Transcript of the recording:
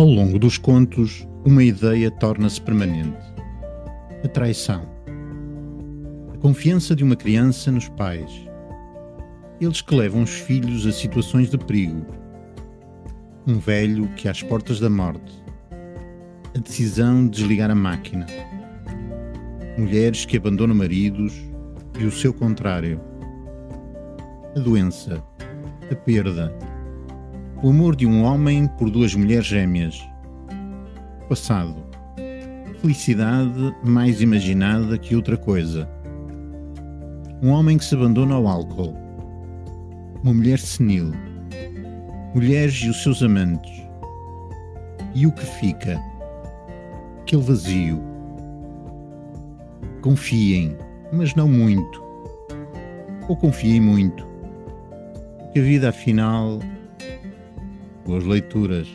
Ao longo dos contos, uma ideia torna-se permanente: a traição. A confiança de uma criança nos pais. Eles que levam os filhos a situações de perigo. Um velho que às portas da morte. A decisão de desligar a máquina. Mulheres que abandonam maridos e o seu contrário. A doença. A perda o amor de um homem por duas mulheres gêmeas. Passado. Felicidade mais imaginada que outra coisa. Um homem que se abandona ao álcool. Uma mulher senil. Mulheres e os seus amantes. E o que fica? Aquele vazio. Confiem, mas não muito. Ou confiem muito. Que a vida, afinal, boas leituras.